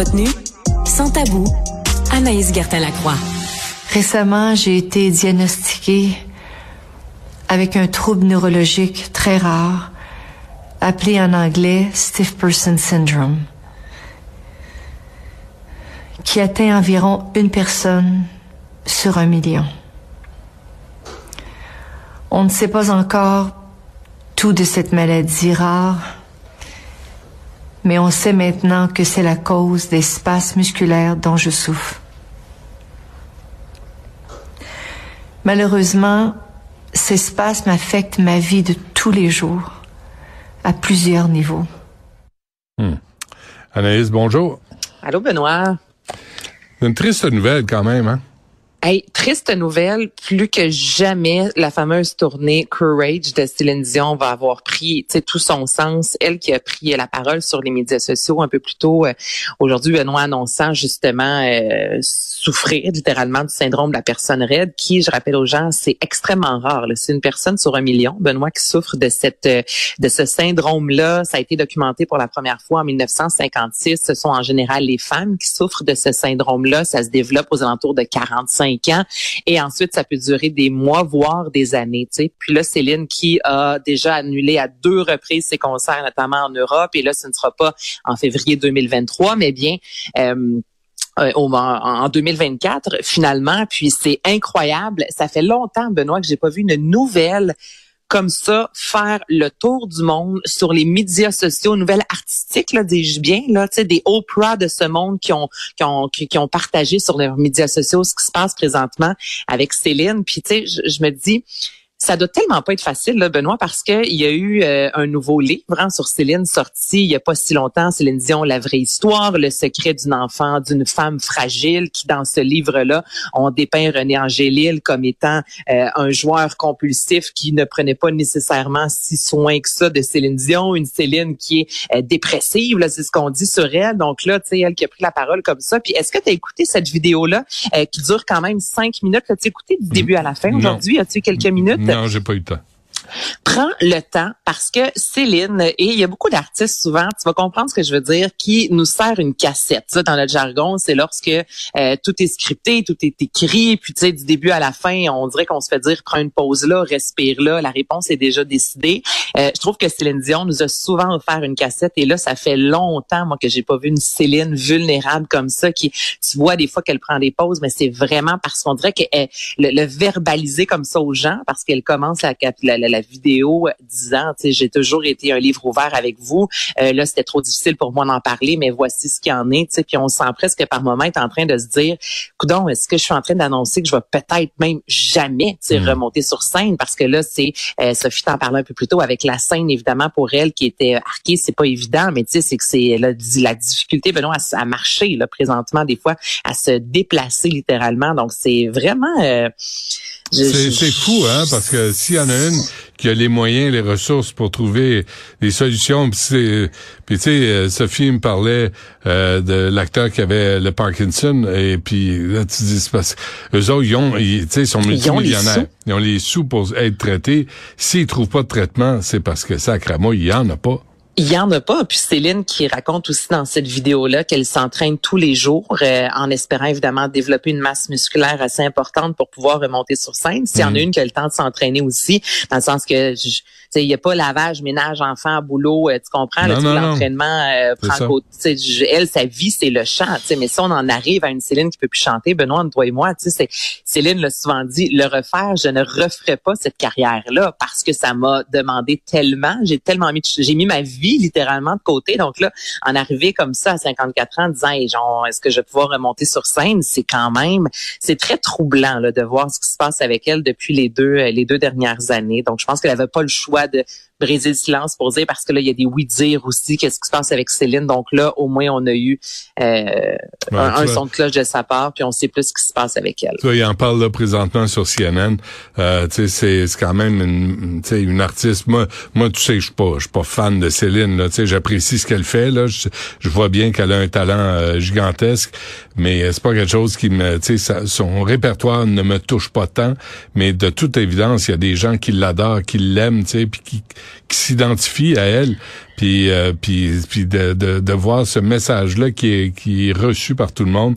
Retenue, sans tabou, Anaïs Gertin-Lacroix. Récemment, j'ai été diagnostiquée avec un trouble neurologique très rare, appelé en anglais Stiff Person Syndrome, qui atteint environ une personne sur un million. On ne sait pas encore tout de cette maladie rare, mais on sait maintenant que c'est la cause des spasmes musculaires dont je souffre. Malheureusement, ces spasmes affectent ma vie de tous les jours, à plusieurs niveaux. Anaïs, bonjour. Allô, Benoît. Une triste nouvelle quand même, hein? Hey, triste nouvelle, plus que jamais, la fameuse tournée Courage de Céline Dion va avoir pris tout son sens. Elle qui a pris la parole sur les médias sociaux un peu plus tôt euh, aujourd'hui, Benoît annonçant justement euh, souffrir littéralement du syndrome de la personne raide, qui, je rappelle aux gens, c'est extrêmement rare. C'est une personne sur un million, Benoît, qui souffre de euh, de ce syndrome-là. Ça a été documenté pour la première fois en 1956. Ce sont en général les femmes qui souffrent de ce syndrome-là. Ça se développe aux alentours de 45 Et ensuite, ça peut durer des mois, voire des années. Tu sais. Puis là, Céline qui a déjà annulé à deux reprises ses concerts, notamment en Europe. Et là, ce ne sera pas en février 2023, mais bien... euh, euh, en 2024 finalement puis c'est incroyable ça fait longtemps Benoît que j'ai pas vu une nouvelle comme ça faire le tour du monde sur les médias sociaux, nouvelles artistiques, dis-je bien, là, tu sais, des Oprah de ce monde qui ont, qui ont, qui, ont partagé sur leurs médias sociaux ce qui se passe présentement avec Céline. Puis, tu sais, je me dis, ça doit tellement pas être facile, là, Benoît, parce que il y a eu euh, un nouveau livre hein, sur Céline sorti il y a pas si longtemps, Céline Dion, la vraie histoire, le secret d'une enfant, d'une femme fragile, qui dans ce livre-là, on dépeint René Angélil comme étant euh, un joueur compulsif qui ne prenait pas nécessairement si soin que ça de Céline Dion, une Céline qui est euh, dépressive, là, c'est ce qu'on dit sur elle. Donc là, tu sais, elle qui a pris la parole comme ça. Puis est-ce que tu as écouté cette vidéo-là euh, qui dure quand même cinq minutes? L'as-tu écouté du début à la fin aujourd'hui? As-tu quelques minutes? Non, j'ai pas eu le temps. Prends le temps parce que Céline, et il y a beaucoup d'artistes souvent, tu vas comprendre ce que je veux dire, qui nous sert une cassette. Ça, dans notre jargon, c'est lorsque euh, tout est scripté, tout est écrit, puis tu sais, du début à la fin, on dirait qu'on se fait dire, prends une pause là, respire là, la réponse est déjà décidée. Euh, je trouve que Céline Dion nous a souvent offert une cassette, et là, ça fait longtemps, moi, que j'ai pas vu une Céline vulnérable comme ça, qui, tu vois des fois qu'elle prend des pauses, mais c'est vraiment parce qu'on dirait que le, le verbaliser comme ça aux gens, parce qu'elle commence la, la, la, la vidéo disant, tu sais, j'ai toujours été un livre ouvert avec vous. Euh, là, c'était trop difficile pour moi d'en parler, mais voici ce qu'il y en est. Tu sais, puis on sent presque par moment être en train de se dire, coudon, est-ce que je suis en train d'annoncer que je vais peut-être même jamais, tu sais, remonter sur scène, parce que là, c'est euh, Sophie t'en parlait un peu plus tôt avec la scène évidemment pour elle qui était arquée, c'est pas évident, mais tu sais, c'est que c'est la, la difficulté, Benoît, à, à marcher là présentement des fois, à se déplacer littéralement. Donc c'est vraiment. euh, C'est fou, hein, parce que s'il y en a une qui a les moyens, les ressources pour trouver des solutions, puis tu sais, euh, Sophie me parlait euh, de l'acteur qui avait le Parkinson, et puis là, tu dis, c'est parce que eux autres, ils ont, ils, tu sais, ils sont multimillionnaires. Ils ont les sous pour être traités. S'ils trouvent pas de traitement, c'est parce que sacrément, il y en a pas. Il y en a pas. Puis Céline qui raconte aussi dans cette vidéo-là qu'elle s'entraîne tous les jours euh, en espérant évidemment développer une masse musculaire assez importante pour pouvoir remonter sur scène. S'il y en a mhm. une qui a le temps de s'entraîner aussi, dans le sens que il n'y a pas lavage, ménage, enfant, boulot, euh, tu comprends, l'entraînement euh, prend côté. Elle, sa vie, c'est le chant. Mais si on en arrive à une Céline qui peut plus chanter, Benoît, toi et moi, c'est Céline l'a souvent dit, le refaire, je ne referai pas cette carrière-là parce que ça m'a demandé tellement, j'ai tellement mis, j'ai mis ma vie littéralement de côté. Donc là, en arriver comme ça à 54 ans, disant, est-ce que je vais pouvoir remonter sur scène, c'est quand même, c'est très troublant là, de voir ce qui se passe avec elle depuis les deux, euh, les deux dernières années. Donc, je pense qu'elle avait pas le choix de briser le silence pour dire parce que là il y a des oui dire aussi qu'est-ce qui se passe avec Céline. Donc là au moins on a eu euh, un, son de cloche de sa part puis on sait plus ce qui se passe avec elle. Tu il en parle là présentement sur CNN. Euh, tu sais c'est quand même une tu sais une artiste. Moi moi tu sais je suis pas je suis pas fan de Céline là. Tu sais j'apprécie ce qu'elle fait là. Je, vois bien qu'elle a un talent euh, gigantesque. Mais c'est pas quelque chose qui me tu sais son répertoire ne me touche pas tant. Mais de toute évidence il y a des gens qui l'adorent qui l'aiment tu sais puis qui qui s'identifie à elle puis euh, puis puis de, de, de voir ce message là qui est qui est reçu par tout le monde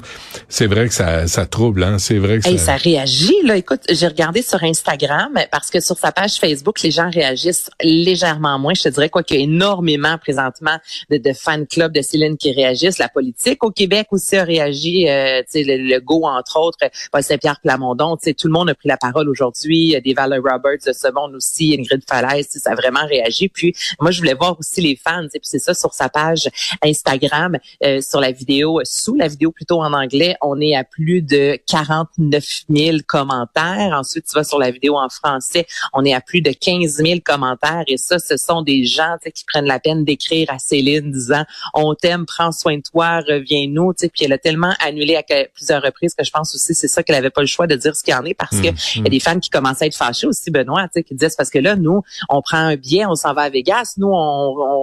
c'est vrai que ça ça trouble hein. C'est vrai que ça... ça réagit là. Écoute j'ai regardé sur Instagram parce que sur sa page Facebook les gens réagissent légèrement moins. Je te dirais quoi qu'il y a énormément présentement de, de fan club de Céline qui réagissent. La politique au Québec aussi a réagi euh, tu sais le, le, Go entre autres Paul Saint-Pierre Plamondon tu sais tout le monde a pris la parole aujourd'hui. Des Valor Roberts de ce monde aussi Ingrid Falaise ça a vraiment réagi. Puis moi je voulais voir aussi les fans. Puis c'est ça sur sa page Instagram, euh, sur la vidéo, sous la vidéo plutôt en anglais, on est à plus de 49 000 commentaires. Ensuite, tu vas sur la vidéo en français, on est à plus de 15 000 commentaires. Et ça, ce sont des gens qui prennent la peine d'écrire à Céline disant on t'aime, prends soin de toi, reviens-nous. Puis elle a tellement annulé à plusieurs reprises que je pense aussi c'est ça qu'elle avait pas le choix de dire ce qu'il y en est parce que il y a des fans qui commençaient à être fâchés aussi, Benoît, qui disaient parce que là, nous, on prend un billet, on s'en va à Vegas, nous, on on,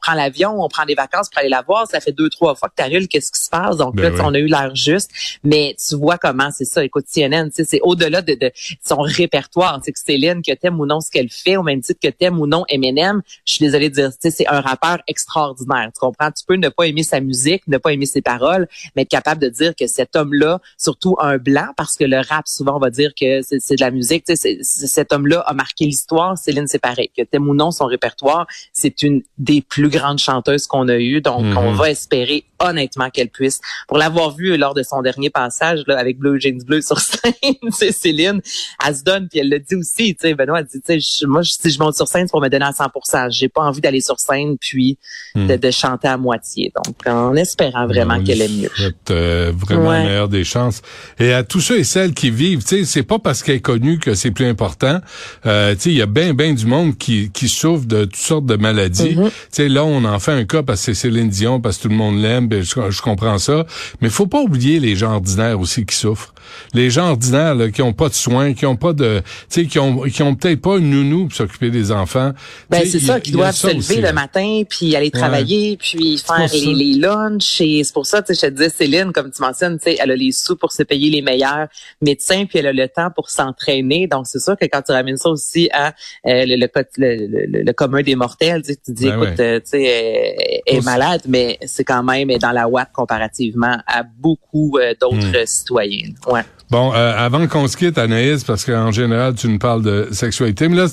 prend l'avion, on prend des vacances pour aller la voir. Ça fait deux, trois fois que tu annules, qu'est-ce qui se passe? Donc ben là, on a eu l'air juste. Mais tu vois comment c'est ça. Écoute, CNN, c'est au-delà de, son répertoire. C'est que Céline, que t'aimes ou non ce qu'elle fait, au même titre que t'aimes ou non Eminem, je suis désolée de dire, c'est un rappeur extraordinaire. Tu comprends? Tu peux ne pas aimer sa musique, ne pas aimer ses paroles, mais être capable de dire que cet homme-là, surtout un blanc, parce que le rap, souvent, on va dire que c'est de la musique. cet homme-là a marqué l'histoire. Céline, c'est pareil. Que t'aimes ou non son répertoire, c'est une des plus grandes chanteuses qu'on a eues. Donc, on mhm. va espérer honnêtement qu'elle puisse. Pour l'avoir vue lors de son dernier passage là, avec Blue Jeans Bleu sur scène, c'est Céline, elle se donne, puis elle le dit aussi, tu sais, Benoît, elle dit, tu sais, moi, si je monte sur scène, c'est pour me donner à 100 J'ai pas envie d'aller sur scène puis de, mhm. de, chanter à moitié. Donc, en espérant vraiment qu'elle est mieux. Euh, vraiment la meilleure des chances. Et à tous ceux et celles qui vivent, tu sais, c'est pas parce qu'elle est connue que c'est plus important. Euh, tu sais, il y a bien, bien du monde qui, qui souffre de toutes sortes de maladies. Mhm. Tu sais, là, on en fait un cas parce que c'est Céline Dion, parce que tout le monde l'aime, ben, je, comprends ça. Mais faut pas oublier les gens ordinaires aussi qui souffrent. Les gens ordinaires là, qui ont pas de soins, qui ont pas de, tu sais, qui ont, qui ont peut-être pas une nounou pour s'occuper des enfants. Ben c'est ça, qui doivent se lever le matin, puis aller travailler, puis faire les, les, lunchs. Et c'est pour ça, tu sais, je te disais, Céline, comme tu mentionnes, tu sais, elle a les sous pour se payer les meilleurs médecins, puis elle a le temps pour s'entraîner. Donc c'est sûr que quand tu ramènes ça aussi à euh, le, le, le, commun des mortels, tu, dis, ben écoute, tu sais, elle, est malade, mais c'est quand même dans la ouate comparativement à beaucoup euh, d'autres hmm. citoyens. Ouais. Bon, euh, avant qu'on se quitte, Anaïs, parce qu'en général, tu nous parles de sexualité, mais là,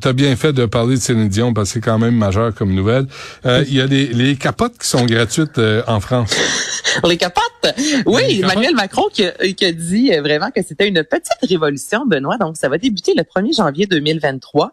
t'as bien fait de parler de Céline Dion, parce que c'est quand même majeur comme nouvelle. Euh, il y a des, les capotes qui sont gratuites euh, en France. les capotes? Oui, Emmanuel Macron qui a, qui a dit vraiment que c'était une petite révolution, Benoît. Donc, ça va débuter le 1er janvier 2023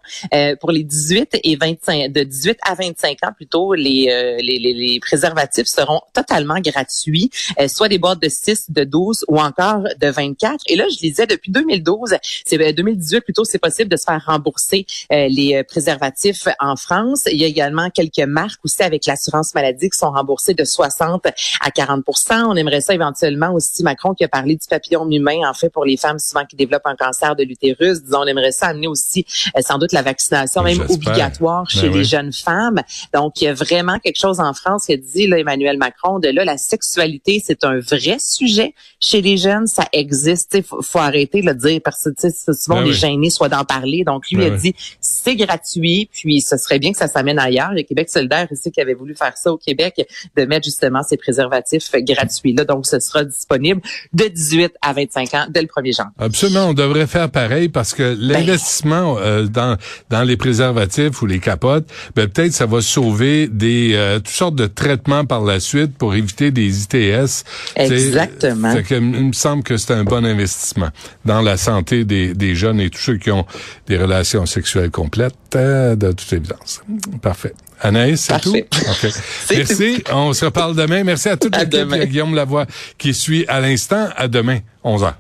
pour les 18 et 25, de 18 à 25 ans plutôt, les, les, les, les préservatifs seront totalement gratuits, soit des boîtes de 6, de 12 ou encore de 24. Et là, je disais depuis 2012, c'est 2018 euh, plutôt, c'est possible de se faire rembourser euh, les euh, préservatifs en France. Il y a également quelques marques aussi avec l'assurance maladie qui sont remboursées de 60 à 40% On aimerait ça éventuellement aussi Macron qui a parlé du papillon humain en fait pour les femmes souvent qui développent un cancer de l'utérus. Disons, on aimerait ça amener aussi sans doute la vaccination même obligatoire ben chez les jeunes femmes. Donc il y a vraiment quelque chose en France qui dit là Emmanuel Macron de là la sexualité c'est un vrai sujet chez les jeunes, ça existe. Il faut, faut, arrêter de le dire parce que souvent Ben les oui. gênés soit d'en parler. Donc lui Ben a oui. dit c'est gratuit, puis ce serait bien que ça s'amène ailleurs. Le Québec solidaire ici qui avait voulu faire ça au Québec, de mettre justement ces préservatifs gratuits là. Donc ce sera disponible de 18 à 25 ans dès le 1er janvier. Absolument, on devrait faire pareil parce que l'investissement euh, dans dans les préservatifs ou les capotes, ben peut-être ça va sauver des euh, toutes sortes de traitements par la suite pour éviter des ITS. Exactement. Fait que, il me semble que c'est un bon investissement dans la santé des, des jeunes et tous ceux qui ont des relations sexuelles complètes, euh, de toute évidence. Parfait. Anaïs, c'est tout? Merci. On se reparle demain. Merci à toute l'équipe. Demain. Guillaume Lavoie qui suit à l'instant. À demain, 11 heures.